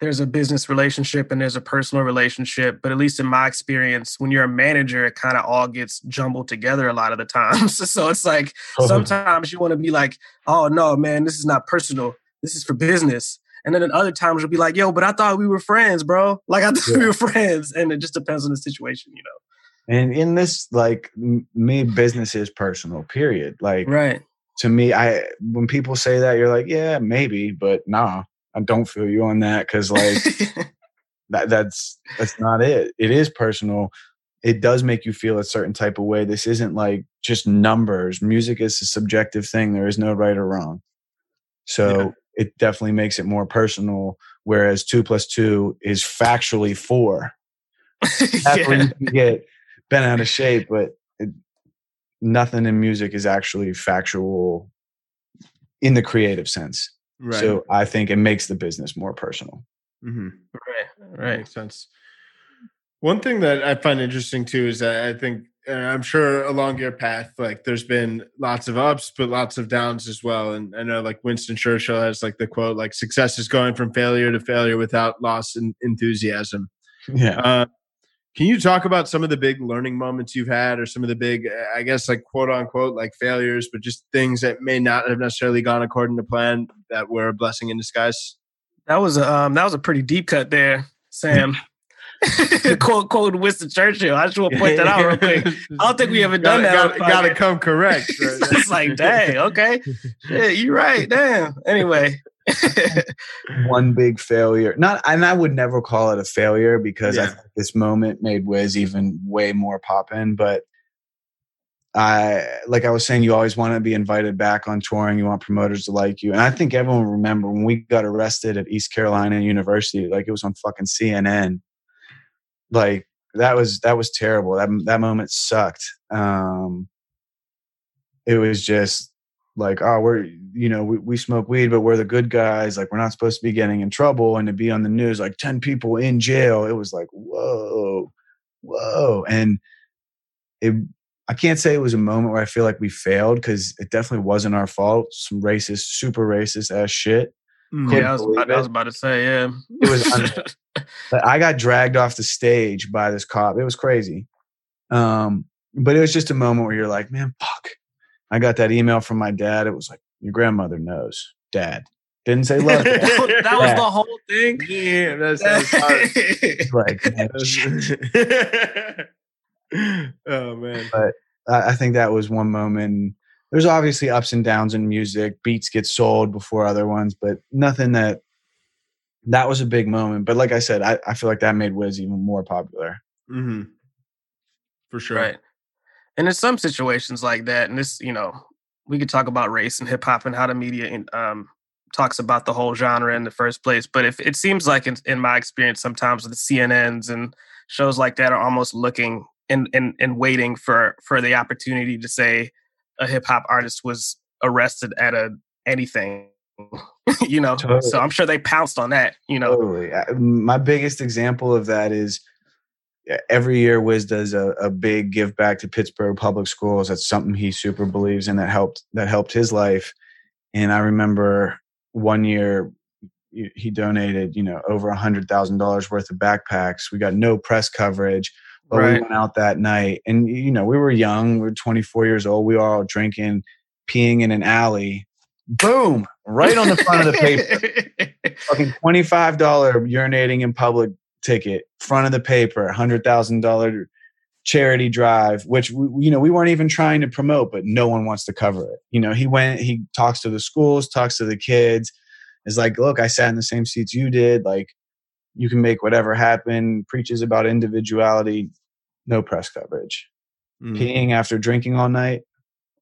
there's a business relationship and there's a personal relationship, but at least in my experience, when you're a manager, it kind of all gets jumbled together a lot of the times. so it's like sometimes you want to be like, "Oh no, man, this is not personal. This is for business." And then at other times you'll be like, "Yo, but I thought we were friends, bro. Like I thought Yeah. we were friends." And it just depends on the situation, you know. And in this, like me, business is personal. Period. Like. Right. to me, I when people say that, you're like, yeah, maybe, but nah, I don't feel you on that because like that that's that's not it it is personal it does make you feel a certain type of way this isn't like just numbers music is a subjective thing there is no right or wrong so Yeah. It definitely makes it more personal whereas two plus two is factually four that's where yeah. you can get bent out of shape but it, nothing in music is actually factual in the creative sense Right. so i think it makes the business more personal Mhm. Right. Right. Makes sense. One thing that I find interesting too is that I think uh, I'm sure along your path, like there's been lots of ups, but lots of downs as well. And I know like Winston Churchill has like the quote, like success is going from failure to failure without loss in enthusiasm. yeah Uh, can you talk about some of the big learning moments you've had or some of the big, uh, I guess like quote unquote, like failures, but just things that may not have necessarily gone according to plan that were a blessing in disguise? That was um, that was a pretty deep cut there, Sam. quote quote Winston Churchill. I just want to point that out real quick. I don't think we ever done that on Got, the got to come correct. right? it's like, dang, okay, yeah, you're right. Damn. Anyway, one big failure. Not, and I would never call it a failure because I Yeah. think this moment made Wiz even way more poppin'. But I, like I was saying, you always want to be invited back on touring. You want promoters to like you, and I think everyone will remember when we got arrested at East Carolina University. Like it was on fucking CNN. Like that was that was terrible. That that moment sucked. Um, it was just like oh we're you know we, we smoke weed but we're the good guys like we're not supposed to be getting in trouble and to be on the news like 10 people in jail it was like whoa whoa and it i can't say it was a moment where i feel like we failed because it definitely wasn't our fault some racist super racist ass shit. Yeah, I was, believe about, I was about to say, yeah, It was. But I got dragged off the stage by this cop. It was crazy. Um, but it was just a moment where you're like, man, fuck. I got that email from my dad. It was like, your grandmother knows, dad. Didn't say love. that, dad. was- the whole thing. Yeah, that's, that's hard. like, man, oh man. I I think that was one moment. There's obviously ups and downs in music. Beats get sold before other ones, but nothing that that was a big moment. But like I said, I, I feel like that made Wiz even more popular. Mm-hmm. For sure. Right. And in some situations like that, and this, you know, we could talk about race and hip hop and how the media in, um, talks about the whole genre in the first place. But if it seems like in, in my experience, sometimes the CNNs and shows like that are almost looking and and and waiting for for the opportunity to say a hip hop artist was arrested at a anything. you know, totally. so I'm sure they pounced on that. You know, totally. My biggest example of that is every year Wiz does a, a big give back to Pittsburgh public schools. That's something he super believes in that helped that helped his life. And I remember one year he donated, you know, over a hundred thousand dollars worth of backpacks. We got no press coverage, but right. we went out that night, and you know, we were young. We were 24 years old. We were all drinking, peeing in an alley. Boom! Right on the front of the paper. Fucking twenty-five dollar urinating in public ticket, front of the paper, hundred thousand dollar charity drive, which we, you know we weren't even trying to promote, but no one wants to cover it. You know, he went, he talks to the schools, talks to the kids, is like, look, I sat in the same seats you did. Like, you can make whatever happen. Preaches about individuality, no press coverage. Mm. Peeing after drinking all night,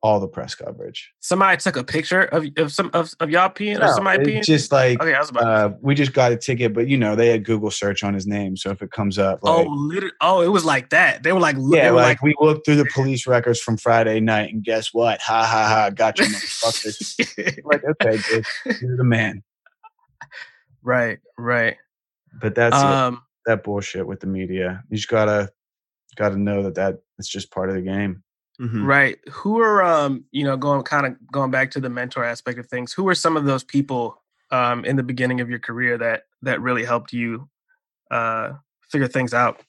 all the press coverage. Somebody took a picture of of some of, of y'all peeing no, or somebody peeing. Just like okay, I was about uh, we just got a ticket, but you know they had Google search on his name, so if it comes up, oh, like, oh, literally, oh, it was like that. They were like, yeah, were like, like, we looked through the police records from Friday night, and guess what? Ha ha ha! Got you, motherfuckers. like okay, dude, you're the man. Right, right. But that's um, that bullshit with the media. You just gotta gotta know that that it's just part of the game. Mm-hmm. Right. Who are um, you know, going kind of going back to the mentor aspect of things, who are some of those people um in the beginning of your career that that really helped you uh figure things out?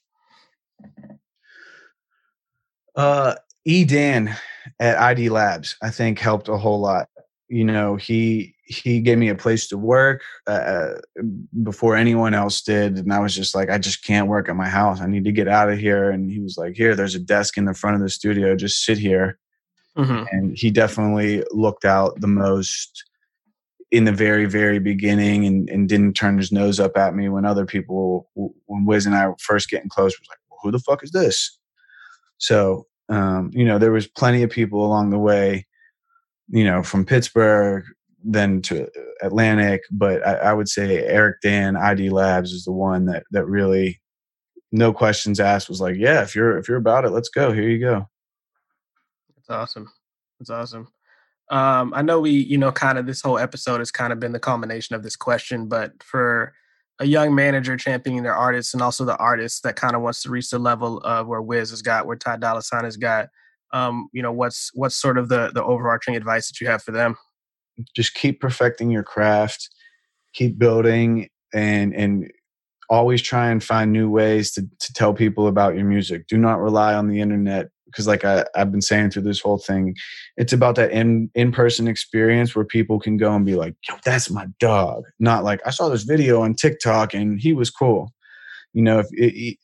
Uh E Dan at ID Labs, I think helped a whole lot. You know, he he gave me a place to work uh, uh, before anyone else did and i was just like i just can't work at my house. I need to get out of here. And he was like here there's a desk in the front of the studio. Just sit here. Mm-hmm. and he definitely looked out the most in the very very beginning and, and didn't turn his nose up at me when other people when wiz and i were first getting close was like well, who the fuck is this? So um, you know there was plenty of people along the way you know from pittsburgh then to Atlantic, but I, I, would say Eric Dan ID Labs is the one that that really, no questions asked, was like, yeah, if you're if you're about it, let's go. Here you go. That's awesome. That's awesome. Um, I know we, you know, kind of this whole episode has kind of been the culmination of this question, but for a young manager championing their artists and also the artist that kind of wants to reach the level of where Wiz has got, where Ty Dolla Sign has got, um, you know, what's what's sort of the the overarching advice that you have for them? just keep perfecting your craft, keep building, and and always try and find new ways to to tell people about your music. Do not rely on the internet because, like I, I've been saying through this whole thing, it's about that in in person experience where people can go and be like, "Yo, that's my dog," not like I saw this video on TikTok and he was cool. You know, if it,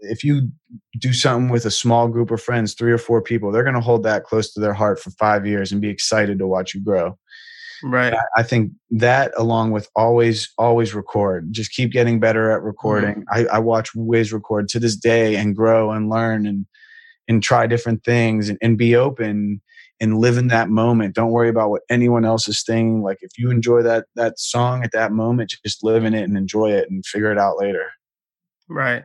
if you do something with a small group of friends, three or four people, they're going to hold that close to their heart for five years and be excited to watch you grow. Right. I, think that along with always, always record, just keep getting better at recording. Mm. I, I, watch Wiz record to this day and grow and learn and, and try different things and, and be open and live in that moment. Don't worry about what anyone else is saying. Like if you enjoy that, that song at that moment, just live in it and enjoy it and figure it out later. Right.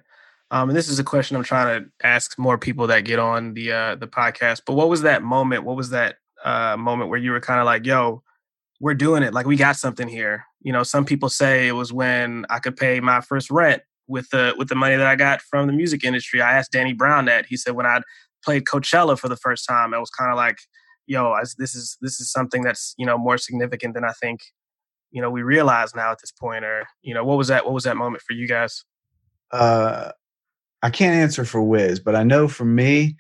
Um, and this is a question I'm trying to ask more people that get on the uh, the podcast. But what was that moment? What was that uh, moment where you were kind of like, "Yo, we're doing it. Like we got something here. You know, some people say it was when I could pay my first rent with the with the money that I got from the music industry. I asked Danny Brown that. He said when I played Coachella for the first time, it was kind of like, yo, I, this is this is something that's you know more significant than I think you know we realize now at this point. Or you know, what was that? What was that moment for you guys? Uh, I can't answer for Wiz, but I know for me,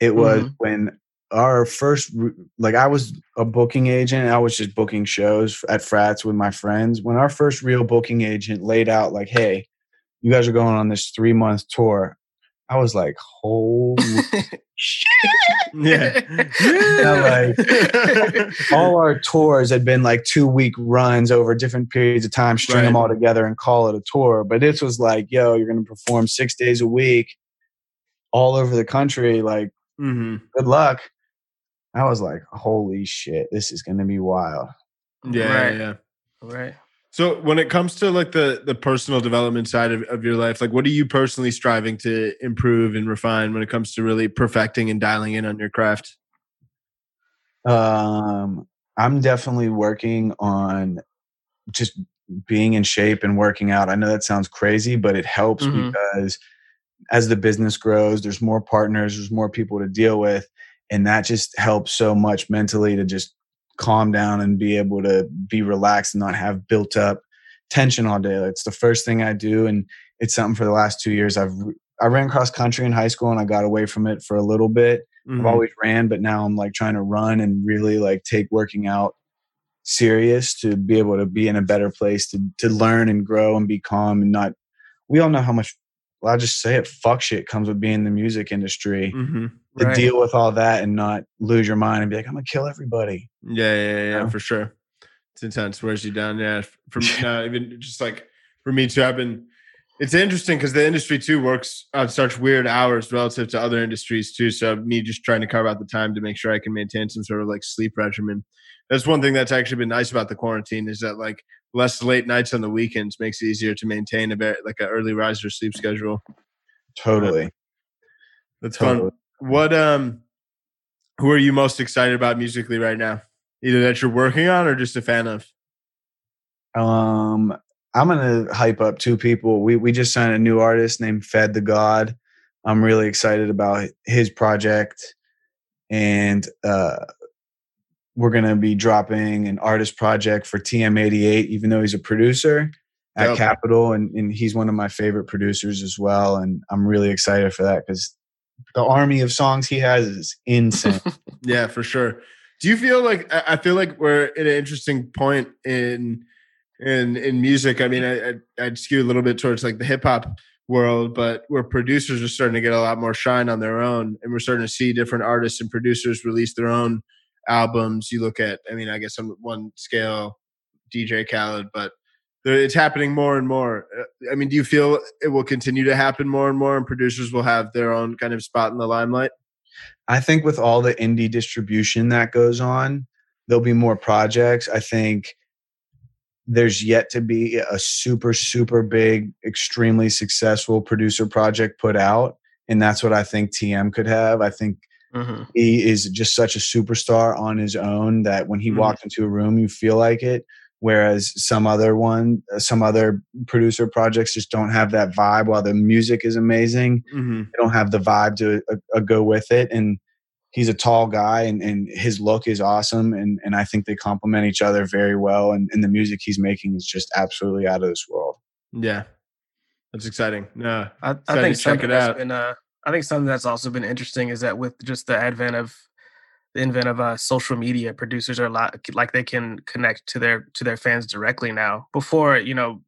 it was mm-hmm. when our first like i was a booking agent i was just booking shows at frats with my friends when our first real booking agent laid out like hey you guys are going on this three month tour I was like, holy shit. Yeah. like, all our tours had been like two week runs over different periods of time, string them all together and call it a tour. But this was like, yo, you're going to perform six days a week all over the country. Like, hmm good luck. I was like, holy shit, this is going to be wild. Yeah, right. yeah, yeah. Right. So when it comes to like the the personal development side of, of your life, like what are you personally striving to improve and refine when it comes to really perfecting and dialing in on your craft? Um, I'm definitely working on just being in shape and working out. I know that sounds crazy, but it helps Mhm. because as the business grows, there's more partners, there's more people to deal with, and that just helps so much mentally to just calm down and be able to be relaxed and not have built up tension all day. It's the first thing I do, and it's something for the last two years. I've I ran cross country in high school and I got away from it for a little bit. Mhm. I've always ran, but now I'm like trying to run and really like take working out serious to be able to be in a better place to to learn and grow and be calm and not. We all know how much. Well, I'll just say it. Fuck shit comes with being in the music industry. Mhm. To Right. deal with all that and not lose your mind and be like, I'm gonna kill everybody. Yeah, yeah, yeah, yeah, know? for sure. It's intense. Wears you down. Yeah. For me, even just like for me too, I've been. It's interesting because the industry too works on such weird hours relative to other industries too. So me just trying to carve out the time to make sure I can maintain some sort of like sleep regimen. That's one thing that's actually been nice about the quarantine is that like less late nights on the weekends makes it easier to maintain a very like an early riser sleep schedule. Totally. That's Totally. fun. What um, who are you most excited about musically right now? Either that you're working on or just a fan of. Um, I'm gonna hype up two people. We we just signed a new artist named Fedd the God. I'm really excited about his project, and uh, we're gonna be dropping an artist project for TM88. Even though he's a producer at Dope. Capitol, and, and he's one of my favorite producers as well. And I'm really excited for that because the army of songs he has is insane. Yeah, for sure. Do you feel like I I feel like we're at an interesting point in in in music? I mean, I, I I'd skew a little bit towards like the hip hop world, but where producers are starting to get a lot more shine on their own, and we're starting to see different artists and producers release their own albums. You look at, I mean, I guess on one scale, DJ Khaled, but it's happening more and more. Uh, I mean, do you feel it will continue to happen more and more, and producers will have their own kind of spot in the limelight? I think with all the indie distribution that goes on, there'll be more projects. I think there's yet to be a super, super big, extremely successful producer project put out. And that's what I think TM could have. I think Mhm. he is just such a superstar on his own that when he Mhm. walks into a room, you feel like it. Whereas some other one, uh, some other producer projects just don't have that vibe. While the music is amazing, Mm-hmm. they don't have the vibe to uh, uh, go with it. And he's a tall guy, and, and his look is awesome, and and I think they complement each other very well. And, and the music he's making is just absolutely out of this world. Yeah, that's exciting. No, I, I think to check it that's out. been uh, I think something that's also been interesting is that with just the advent of the invent of uh, social media, producers are a lot like they can connect to their to their fans directly now. Before, you know,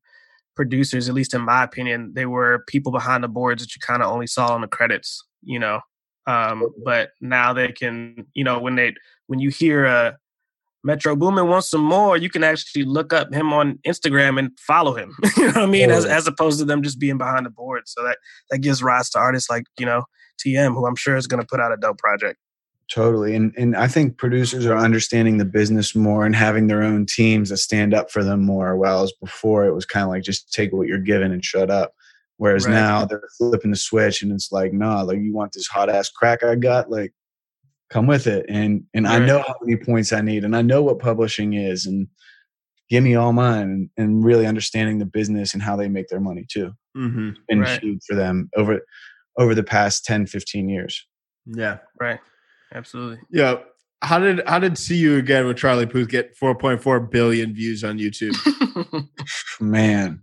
producers, at least in my opinion, they were people behind the boards that you kind of only saw on the credits, you know. Um, but now they can, you know, when they when you hear uh, Metro Boomin wants some more, you can actually look up him on Instagram and follow him. you know what I mean? As as opposed to them just being behind the board. So that that gives rise to artists like you know TM, who I'm sure is going to put out a dope project. Totally, and and I think producers are understanding the business more and having their own teams that stand up for them more. Whereas before, it was kind of like just take what you're given and shut up. Whereas Right. now they're flipping the switch, and it's like, nah, like you want this hot ass crack I got, like come with it. And and I know how many points I need, and I know what publishing is, and give me all mine. And, and really understanding the business and how they make their money too. mm-hmm. Been Right. huge for them over over the past 10, 15 years. yeah, Right. Absolutely. yeah. How did how did see you again with Charlie Puth get 4.4 billion views on YouTube? Man,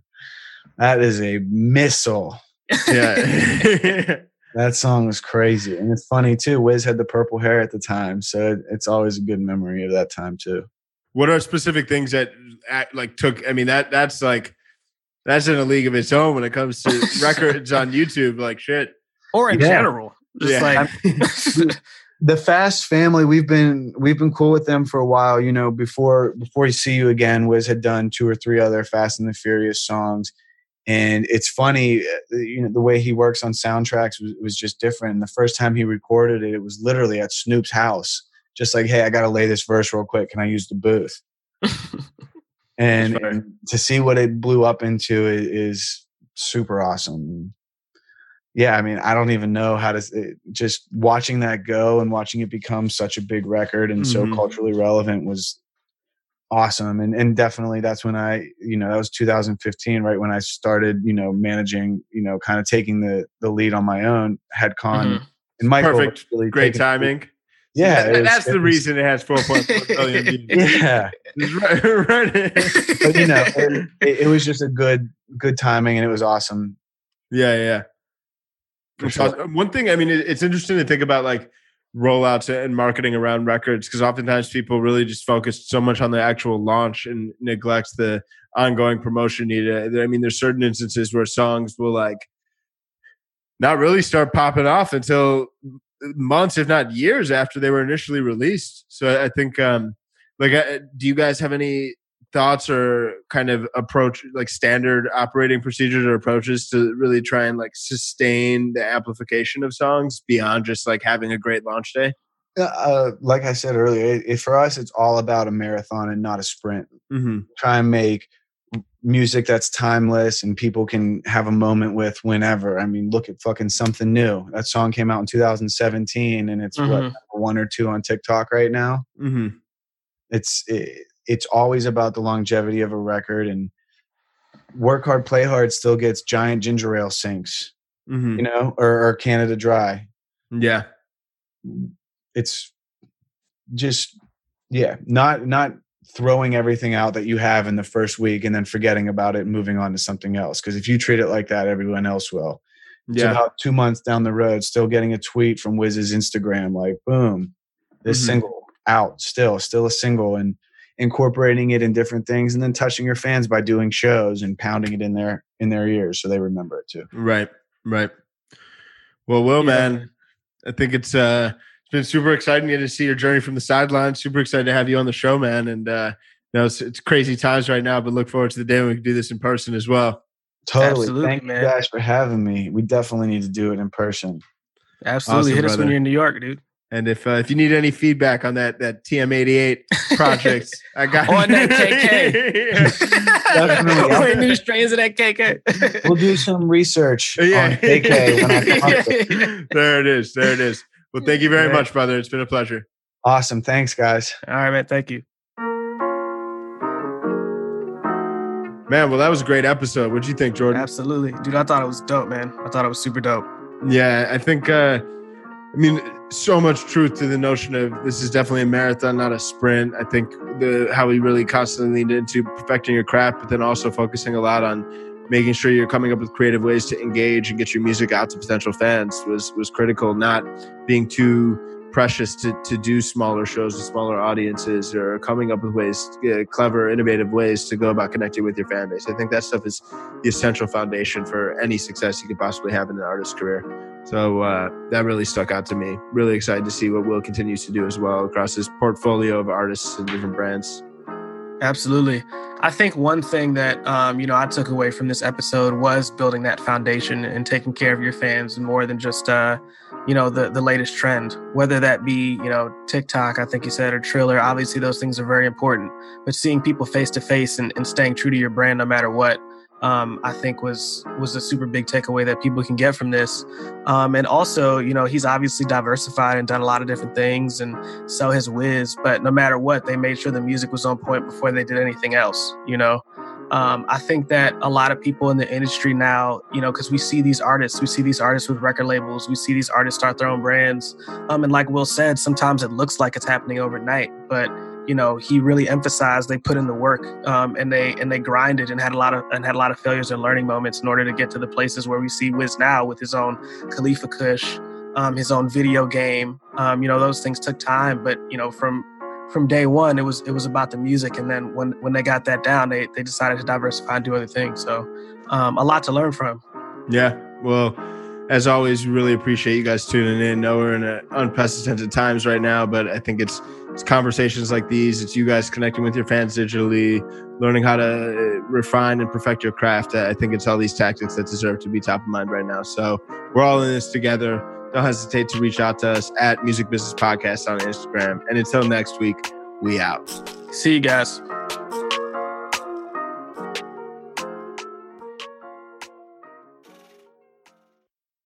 that is a missile. Yeah, That song was crazy. And it's funny too. Wiz had the purple hair at the time. So it's always a good memory of that time too. what are specific things that act, like took? I mean that that's like that's in a league of its own when it comes to records on YouTube. Like shit. or in Yeah. general. Just Yeah. like the Fast family, we've been we've been cool with them for a while. You know, before before you see you again, Wiz had done two or three other Fast and the Furious songs, and it's funny, uh, you know, the way he works on soundtracks was, was just different. And the first time he recorded it, it was literally at Snoop's house, just like, hey, I got to lay this verse real quick. Can I use the booth? And, and to see what it blew up into is, is super awesome. Yeah, I mean, I don't even know how to it, just watching that go and watching it become such a big record and so Mhm. culturally relevant was awesome. And and definitely that's when I, you know, that was 2015, right when I started, you know, managing, you know, kind of taking the the lead on my own. Had Con Mhm. and Michael Perfect. really Great timing. Yeah, That- it was- that's it the was- reason it has 4.4 billion views. Yeah, right, right. but you know, it, it, it was just a good good timing and it was awesome. Yeah, yeah. Sure. One thing, I mean, it- it's interesting to think about like rollouts and marketing around records because oftentimes people really just focus so much on the actual launch and neglects the ongoing promotion needed. I mean, there's certain instances where songs will like not really start popping off until months, if not years, after they were initially released. So I think, um, like, uh, do you guys have any thoughts or kind of approach like standard operating procedures or approaches to really try and like sustain the amplification of songs beyond just like having a great launch day? Uh, like I said earlier, it, it- for us, it's all about a marathon and not a sprint. Mm-hmm. Try and make music that's timeless and people can have a moment with whenever. I mean, look at fucking something new. That song came out in 2017, and it's what Mhm. number one or two on TikTok right now. Mm-hmm. It's it, it's always about the longevity of a record and work hard, play hard. Still gets giant ginger ale syncs, Mm-hmm. you know, or, or Canada Dry. Yeah. it's just yeah not not throwing everything out that you have in the first week and then forgetting about it and moving on to something else because if you treat it like that everyone else will it's Yeah. about two months down the road still getting a tweet from wiz's instagram like boom this Mhm. single out still still a single and incorporating it in different things and then touching your fans by doing shows and pounding it in their in their ears so they remember it too Right. Right. Well, Will, Yeah. man, I think it's uh it's been super exciting to see your journey from the sidelines. Super excited to have you on the show, man. And uh you know, it's, it's crazy times right now, but look forward to the day when we can do this in person as well. totally Absolutely, thank man. you guys for having me we definitely need to do it in person Absolutely. Awesome, Hit us when you're in New York, dude. And if uh, if you need any feedback on that that TM88 project, I got On that Definitely. KK. Or new strains of that KK. we'll do some research Yeah. on KK when I come up with- there it is. There it is. Well, thank you very Yeah. much, brother. It's been a pleasure. Awesome. Thanks, guys. All right, man. Thank you. Man, well, that was a great episode. What'd you think, Jordan? Absolutely. Dude, I thought it was dope, man. I thought it was super dope. Yeah, I think. Uh, I mean, so much truth to the notion of this is definitely a marathon, not a sprint. I think the how we really constantly leaned into perfecting your craft, but then also focusing a lot on making sure you're coming up with creative ways to engage and get your music out to potential fans was was critical. Not being too precious to to do smaller shows with smaller audiences, or coming up with ways, uh, clever, innovative ways to go about connecting with your fan base. I think that stuff is the essential foundation for any success you could possibly have in an artist's career. So uh, that really stuck out to me. Really excited to see what Will continues to do as well across his portfolio of artists and different brands. Absolutely. I think one thing that um, you know I took away from this episode was building that foundation and taking care of your fans more than just uh, you know the the latest trend. Whether that be you know TikTok, I think you said, or Triller. Obviously, those things are very important. But seeing people face to face and and staying true to your brand no matter what, um, I think was was a super big takeaway that people can get from this. Um, and also, you know, he's obviously diversified and done a lot of different things and so his Wiz. But no matter what, they made sure the music was on point before they did anything else. You know, um, I think that a lot of people in the industry now, you know, because we see these artists, we see these artists with record labels, we see these artists start their own brands. Um, and like Will said, sometimes it looks like it's happening overnight, but you know he really emphasized they put in the work um, and they and they grinded and had a lot of and had a lot of failures and learning moments in order to get to the places where we see Wiz now with his own Khalifa Kush, um, his own video game. Um, you know those things took time, but you know from from day one it was it was about the music, and then when when they got that down, they they decided to diversify and do other things. So um, a lot to learn from. Yeah. Well, as always, really appreciate you guys tuning in. Know we're in unprecedented times right now, but I think it's it's conversations like these. It's you guys connecting with your fans digitally, learning how to uh, refine and perfect your craft. I think it's all these tactics that deserve to be top of mind right now. So we're all in this together. Don't hesitate to reach out to us at Music Business Podcast on Instagram. And until next week, we out. See you guys.